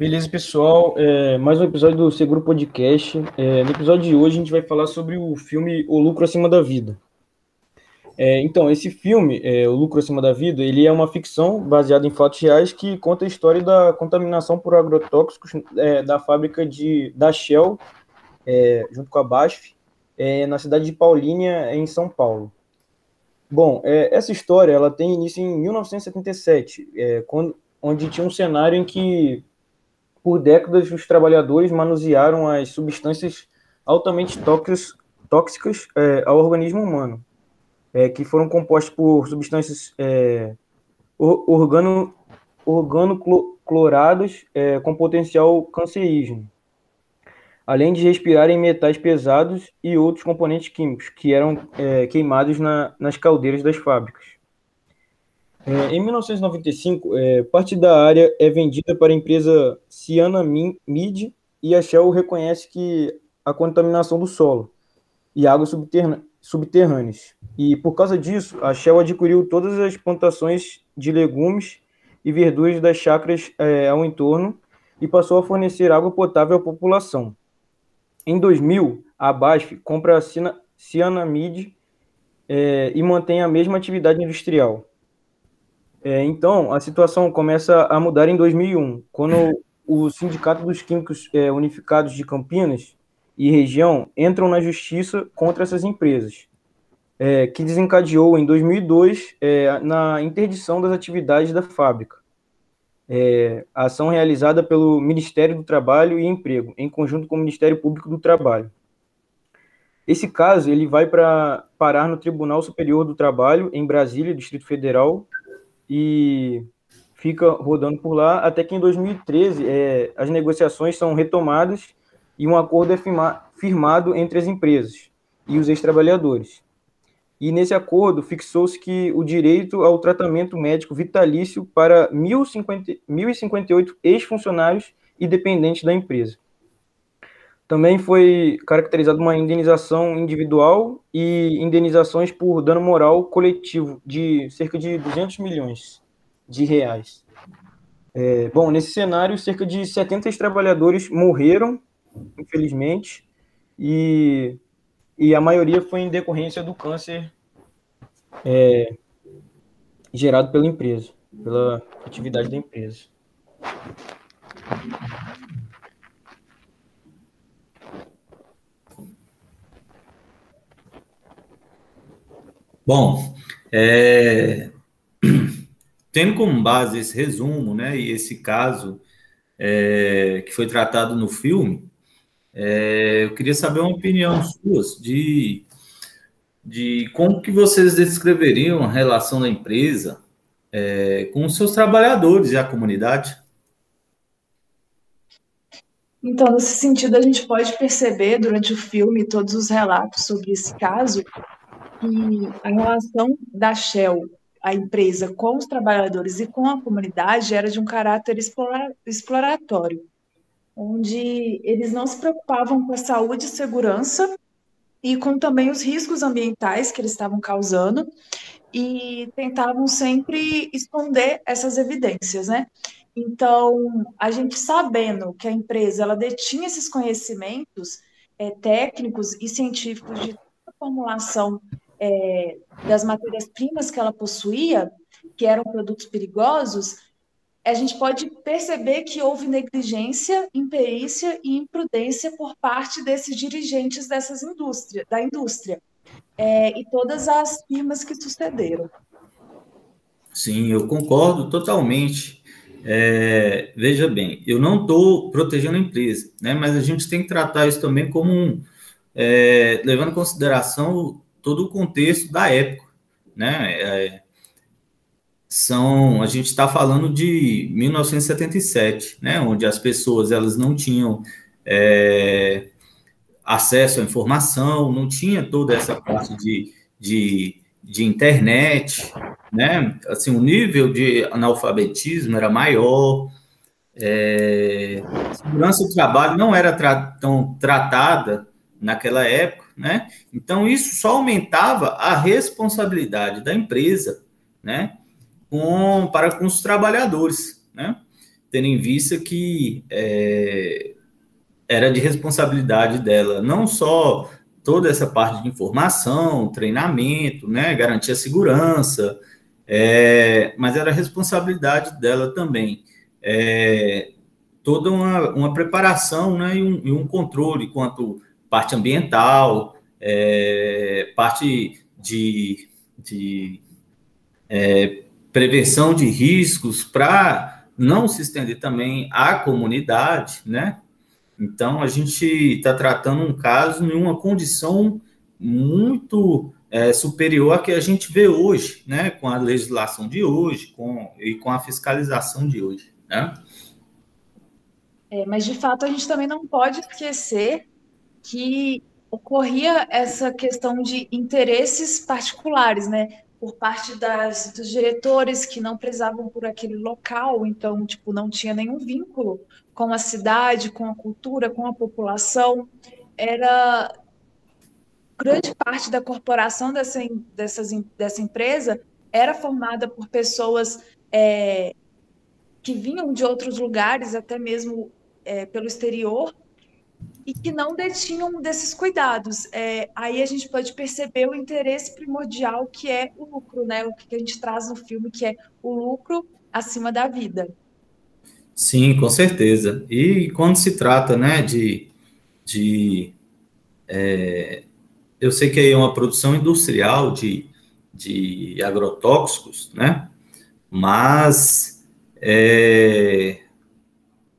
Beleza, pessoal. É, mais um episódio do Seguro Podcast. É, no episódio de hoje a gente vai falar sobre o filme O Lucro Acima da Vida. É, então, esse filme, é, O Lucro Acima da Vida, ele é uma ficção baseada em fatos reais que conta a história da contaminação por agrotóxicos é, da fábrica de, da Shell, é, junto com a BASF, na cidade de Paulínia, em São Paulo. Bom, essa história ela tem início em 1977, quando, onde tinha um cenário em que por décadas, os trabalhadores manusearam as substâncias altamente tóxicas, tóxicas é, ao organismo humano, é, que foram compostas por substâncias é, organo, organocloradas é, com potencial cancerígeno, além de respirarem metais pesados e outros componentes químicos que eram é, queimados na, nas caldeiras das fábricas. É, em 1995, é, parte da área é vendida para a empresa Ciana Mid e a Shell reconhece que a contaminação do solo e águas subterrâneas. E por causa disso, a Shell adquiriu todas as plantações de legumes e verduras das chacras é, ao entorno e passou a fornecer água potável à população. Em 2000, a BASF compra a Cianamid é, e mantém a mesma atividade industrial. É, então, a situação começa a mudar em 2001, quando o Sindicato dos Químicos é, Unificados de Campinas e região entram na justiça contra essas empresas, é, que desencadeou em 2002 é, na interdição das atividades da fábrica. É, a ação realizada pelo Ministério do Trabalho e Emprego, em conjunto com o Ministério Público do Trabalho. Esse caso ele vai para parar no Tribunal Superior do Trabalho, em Brasília, Distrito Federal, e fica rodando por lá, até que em 2013 é, as negociações são retomadas e um acordo é firma, firmado entre as empresas e os ex-trabalhadores. E nesse acordo fixou-se que o direito ao tratamento médico vitalício para 1.058 ex-funcionários e dependentes da empresa. Também foi caracterizada uma indenização individual e indenizações por dano moral coletivo de cerca de 200 milhões de reais. É, bom, nesse cenário, cerca de 70 trabalhadores morreram, infelizmente, e, e a maioria foi em decorrência do câncer é, gerado pela empresa, pela atividade da empresa. Bom, é, tendo como base esse resumo, né, e esse caso é, que foi tratado no filme, é, eu queria saber uma opinião sua de, de como que vocês descreveriam a relação da empresa é, com os seus trabalhadores e a comunidade. Então, nesse sentido, a gente pode perceber durante o filme todos os relatos sobre esse caso que a relação da Shell, a empresa, com os trabalhadores e com a comunidade era de um caráter exploratório, onde eles não se preocupavam com a saúde e segurança e com também os riscos ambientais que eles estavam causando e tentavam sempre esconder essas evidências, né? Então, a gente sabendo que a empresa ela detinha esses conhecimentos é, técnicos e científicos de formulação é, das matérias-primas que ela possuía, que eram produtos perigosos, a gente pode perceber que houve negligência, imperícia e imprudência por parte desses dirigentes dessas indústria, da indústria é, e todas as firmas que sucederam. Sim, eu concordo totalmente. É, veja bem, eu não estou protegendo a empresa, né? Mas a gente tem que tratar isso também como um, é, levando em consideração todo o contexto da época, né? É, são, a gente está falando de 1977, né? Onde as pessoas elas não tinham é, acesso à informação, não tinha toda essa parte de, de, de internet, né? Assim, o nível de analfabetismo era maior, é, segurança do trabalho não era tra tão tratada naquela época, né? Então isso só aumentava a responsabilidade da empresa, né? Com, para com os trabalhadores, né? tendo em vista que é, era de responsabilidade dela não só toda essa parte de informação, treinamento, né, garantir a segurança, é, mas era responsabilidade dela também. É, toda uma, uma preparação né, e, um, e um controle quanto parte ambiental, é, parte de, de é, prevenção de riscos para não se estender também à comunidade, né? Então, a gente está tratando um caso em uma condição muito é, superior à que a gente vê hoje, né? Com a legislação de hoje com, e com a fiscalização de hoje, né? É, mas, de fato, a gente também não pode esquecer que ocorria essa questão de interesses particulares, né? Por parte das, dos diretores que não prezavam por aquele local, então, tipo, não tinha nenhum vínculo com a cidade, com a cultura, com a população. Era grande parte da corporação dessa, dessas, dessa empresa era formada por pessoas é, que vinham de outros lugares, até mesmo é, pelo exterior, e que não detinham desses cuidados. É, aí a gente pode perceber o interesse primordial que é o lucro, né? O que a gente traz no filme, que é o lucro acima da vida. Sim, com certeza. E quando se trata, né, de, de é, eu sei que é uma produção industrial de, de agrotóxicos, né, mas é,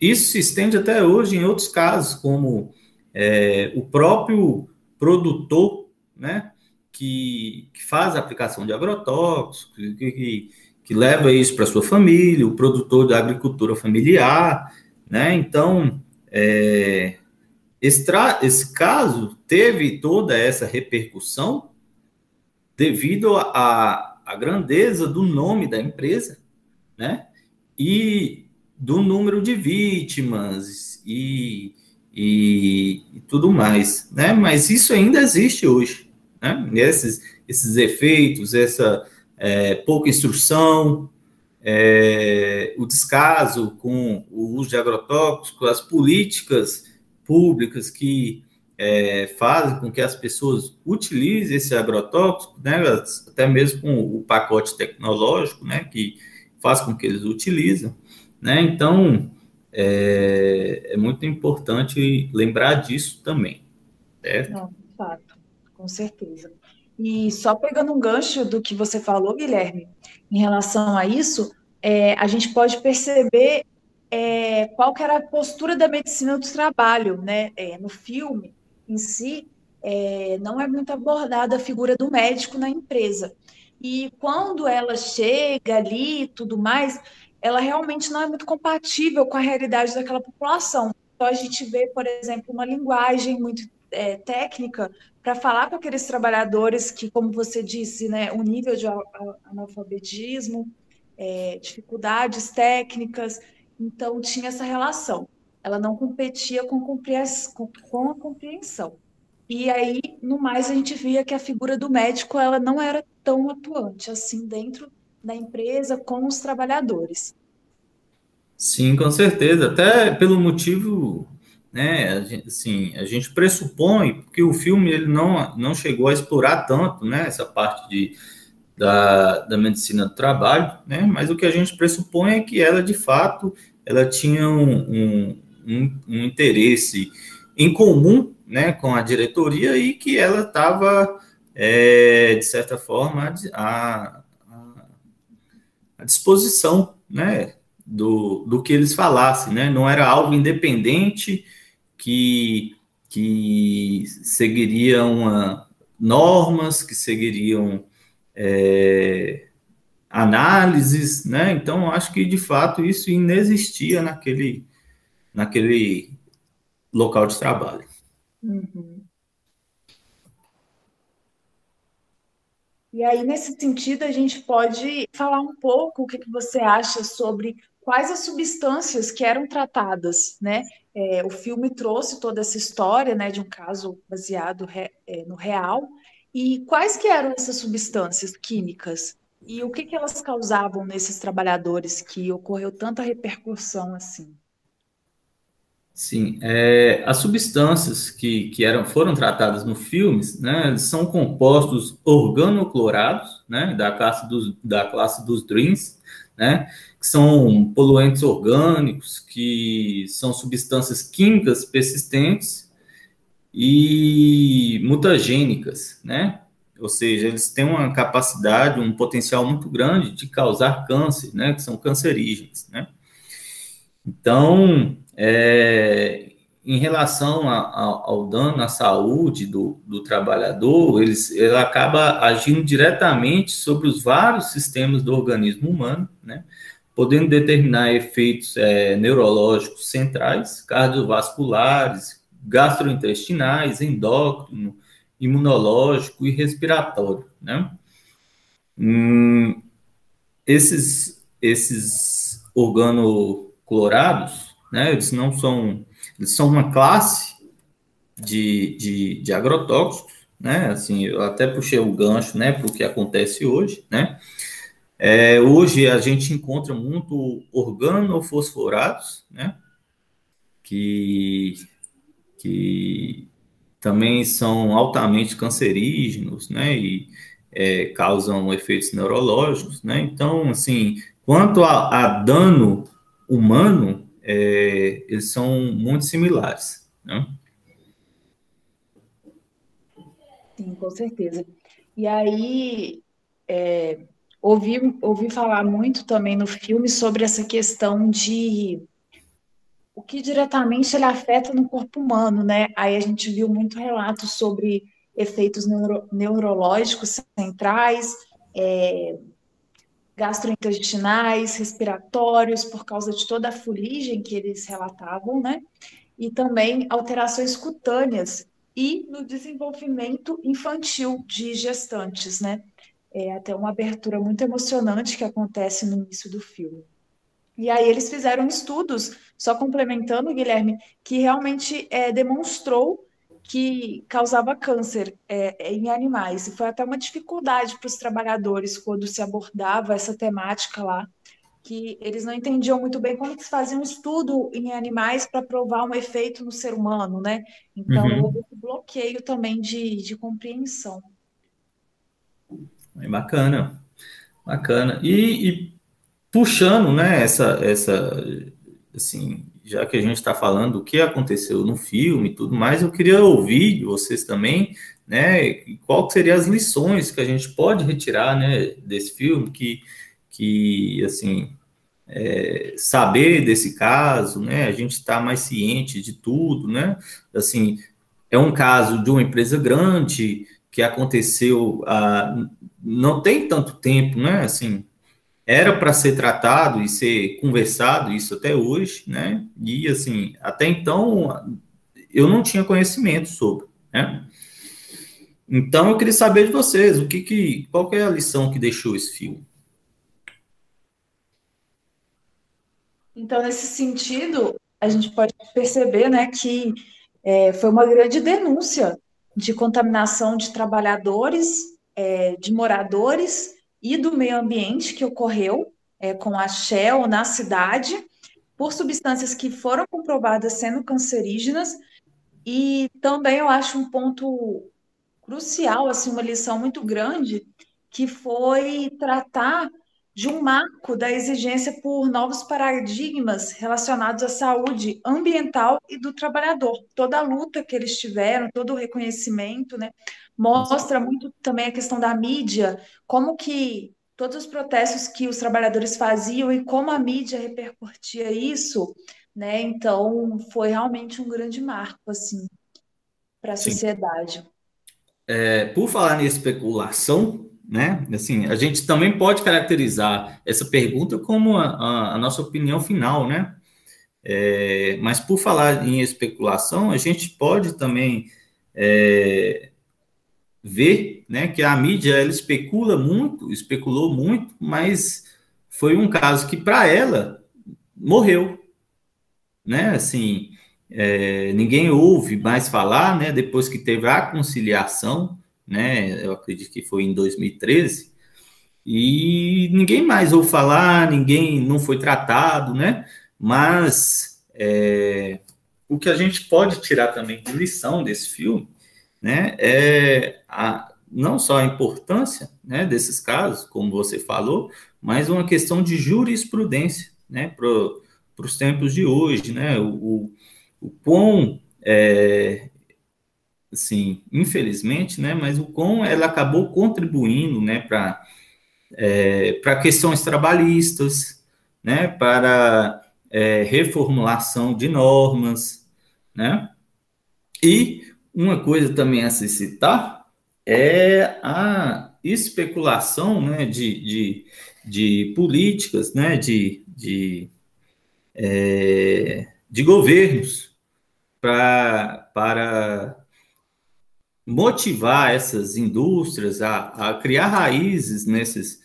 isso se estende até hoje em outros casos, como é, o próprio produtor, né, que, que faz a aplicação de agrotóxicos, que, que que leva isso para sua família, o produtor da agricultura familiar, né? Então, é, esse, esse caso teve toda essa repercussão devido à grandeza do nome da empresa, né? E do número de vítimas e, e, e tudo mais, né? Mas isso ainda existe hoje, né? Esses, esses efeitos, essa é, pouca instrução, é, o descaso com o uso de agrotóxicos, as políticas públicas que é, fazem com que as pessoas utilizem esse agrotóxico, né, até mesmo com o pacote tecnológico, né, que faz com que eles utilizem, né, então é, é muito importante lembrar disso também, certo? Não, de fato, com certeza. E só pegando um gancho do que você falou, Guilherme, em relação a isso, é, a gente pode perceber é, qual que era a postura da medicina do trabalho, né? É, no filme em si, é, não é muito abordada a figura do médico na empresa. E quando ela chega ali e tudo mais, ela realmente não é muito compatível com a realidade daquela população. Então, a gente vê, por exemplo, uma linguagem muito é, técnica para falar com aqueles trabalhadores que, como você disse, né, o nível de analfabetismo, é, dificuldades técnicas, então tinha essa relação. Ela não competia com, com a compreensão. E aí, no mais, a gente via que a figura do médico ela não era tão atuante assim dentro da empresa com os trabalhadores. Sim, com certeza. Até pelo motivo né? A gente, assim, a gente pressupõe que o filme ele não, não chegou a explorar tanto, né? Essa parte de, da, da medicina do trabalho, né? Mas o que a gente pressupõe é que ela, de fato, ela tinha um, um, um, um interesse em comum, né? Com a diretoria e que ela estava, é, de certa forma, a, a, a disposição, né? Do, do que eles falassem, né? Não era algo independente que, que seguiriam uma, normas, que seguiriam é, análises, né? Então, acho que de fato isso inexistia naquele, naquele local de trabalho. Uhum. E aí, nesse sentido, a gente pode falar um pouco o que, que você acha sobre quais as substâncias que eram tratadas, né? É, o filme trouxe toda essa história, né, de um caso baseado re, é, no real. E quais que eram essas substâncias químicas E o que, que elas causavam nesses trabalhadores que ocorreu tanta repercussão assim? Sim, é, as substâncias que, que eram, foram tratadas no filme né, são compostos organoclorados, né, da classe dos, da classe dos DREAMs, né, que são poluentes orgânicos, que são substâncias químicas persistentes e mutagênicas, né, ou seja, eles têm uma capacidade, um potencial muito grande de causar câncer, né, que são cancerígenos, né. Então, é, em relação a, a, ao dano à saúde do, do trabalhador, eles, ele acaba agindo diretamente sobre os vários sistemas do organismo humano, né? podendo determinar efeitos é, neurológicos centrais, cardiovasculares, gastrointestinais, endócrino, imunológico e respiratório. Né? Hum, esses, esses organoclorados, né? Eles não são, eles são uma classe de, de, de agrotóxicos, né? Assim, eu até puxei o gancho, né, para o que acontece hoje, né? É, hoje a gente encontra muito organofosforados, né? Que, que também são altamente cancerígenos, né? E é, causam efeitos neurológicos, né? Então, assim, quanto a, a dano humano, é, eles são muito similares. Né? Sim, com certeza. E aí, é, ouvi, ouvi falar muito também no filme sobre essa questão de o que diretamente ele afeta no corpo humano, né? Aí a gente viu muito relatos sobre efeitos neuro, neurológicos centrais, é, gastrointestinais, respiratórios, por causa de toda a fuligem que eles relatavam, né? E também alterações cutâneas e no desenvolvimento infantil de gestantes, né? É até uma abertura muito emocionante que acontece no início do filme. E aí eles fizeram estudos, só complementando, Guilherme, que realmente é, demonstrou que causava câncer é, em animais. E foi até uma dificuldade para os trabalhadores quando se abordava essa temática lá, que eles não entendiam muito bem como se fazia um estudo em animais para provar um efeito no ser humano, né? Então, uhum. houve esse bloqueio também de, de compreensão. É bacana, bacana. E, e puxando, né, essa, essa, assim, já que a gente está falando do que aconteceu no filme e tudo mais, eu queria ouvir de vocês também, né, qual seriam as lições que a gente pode retirar, né, desse filme, que, que assim, é, saber desse caso, né, a gente está mais ciente de tudo, né, assim, é um caso de uma empresa grande que aconteceu há, não tem tanto tempo, né, assim, era para ser tratado e ser conversado isso até hoje, né? E assim, até então eu não tinha conhecimento sobre, né? Então eu queria saber de vocês, o que que qual que é a lição que deixou esse filme? Então nesse sentido a gente pode perceber, né, que é, foi uma grande denúncia de contaminação de trabalhadores, é, de moradores e do meio ambiente que ocorreu é, com a Shell na cidade, por substâncias que foram comprovadas sendo cancerígenas, e também eu acho um ponto crucial, assim, uma lição muito grande, que foi tratar de um marco da exigência por novos paradigmas relacionados à saúde ambiental e do trabalhador. Toda a luta que eles tiveram, todo o reconhecimento, né, mostra muito também a questão da mídia, como que todos os protestos que os trabalhadores faziam e como a mídia repercutia isso, né? Então, foi realmente um grande marco assim para a sociedade. É, por falar em especulação, né? Assim, a gente também pode caracterizar essa pergunta como a, a, a nossa opinião final, né? É, mas por falar em especulação, a gente pode também é, ver, né, que a mídia ela especula muito, especulou muito, mas foi um caso que para ela morreu, né? Assim, é, ninguém ouve mais falar, né? Depois que teve a conciliação né? Eu acredito que foi em 2013. e ninguém mais ouviu falar, ninguém não foi tratado, né? Mas é, o que a gente pode tirar também de lição desse filme, né, é a, não só a importância né, desses casos, como você falou, mas uma questão de jurisprudência né, para os tempos de hoje, né, o, o, o quão, é, assim, infelizmente, né, mas o quão ela acabou contribuindo né, para é, para questões trabalhistas, né, para é, reformulação de normas, né, e uma coisa também a se citar é a especulação né, de, de, de políticas, né, de, de, é, de governos pra, para motivar essas indústrias a, a criar raízes nesses,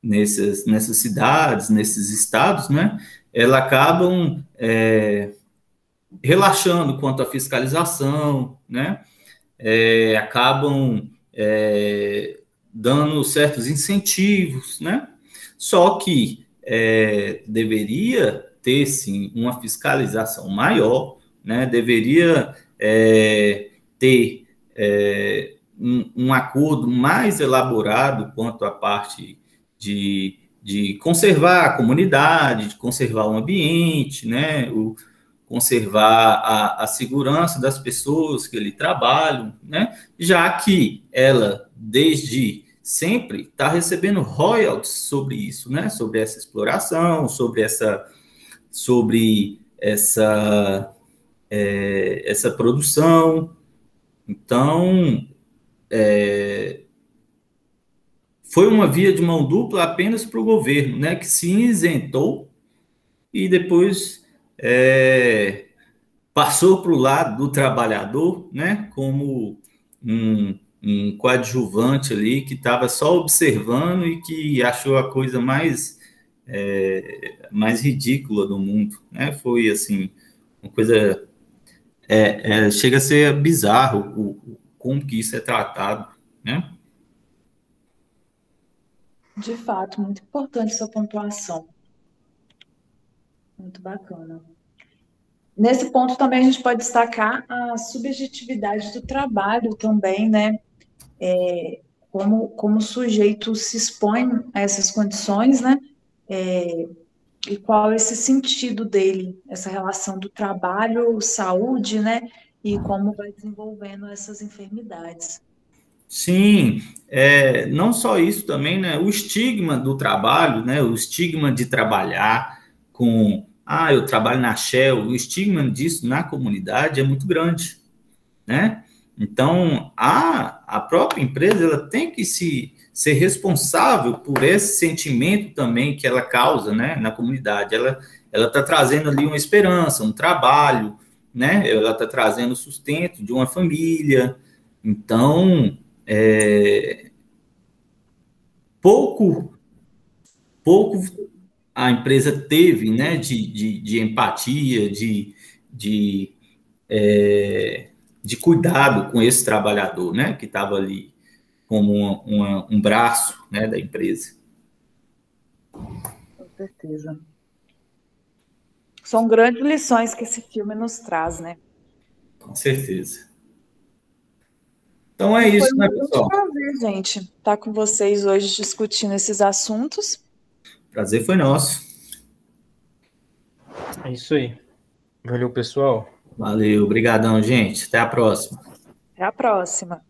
nesses, nessas cidades, nesses estados, né, elas acabam é, relaxando quanto à fiscalização, né, é, acabam é, dando certos incentivos, né? Só que é, deveria ter sim uma fiscalização maior, né? Deveria é, ter é, um, um, acordo mais elaborado quanto à parte de, de conservar a comunidade, de conservar o ambiente, né? O, conservar a, a, segurança das pessoas que ali trabalham, né? Já que ela, desde sempre, está recebendo royalties sobre isso, né? Sobre essa exploração, sobre essa, sobre essa, é, essa produção. Então, é, foi uma via de mão dupla apenas para o governo, né? Que se isentou e depois é, passou para o lado do trabalhador, né, como um, um coadjuvante ali que estava só observando e que achou a coisa mais é, mais ridícula do mundo, né? Foi assim uma coisa é, é, chega a ser bizarro o, o, como que isso é tratado, né? De fato, muito importante sua pontuação. Muito bacana. Nesse ponto também a gente pode destacar a subjetividade do trabalho também, né? É, como, como o sujeito se expõe a essas condições, né? É, e qual esse sentido dele, essa relação do trabalho, saúde, né? E como vai desenvolvendo essas enfermidades. Sim, é, não só isso também, né? O estigma do trabalho, né? O estigma de trabalhar com ah, eu trabalho na Shell, o estigma disso na comunidade é muito grande, né? Então, a, a própria empresa ela tem que se ser responsável por esse sentimento também que ela causa, né, na comunidade. Ela ela está trazendo ali uma esperança, um trabalho, né? Ela está trazendo sustento de uma família. Então, é, pouco pouco a empresa teve né, de, de, de empatia, de, de, é, de cuidado com esse trabalhador, né, que estava ali como uma, uma, um braço né, da empresa. Com certeza. São grandes lições que esse filme nos traz, né? Com certeza. Então é isso, Foi né, pessoal? um prazer, gente, estar tá com vocês hoje discutindo esses assuntos. Prazer foi nosso. É isso aí. Valeu, pessoal. Valeu, obrigadão, gente. Até a próxima. Até a próxima.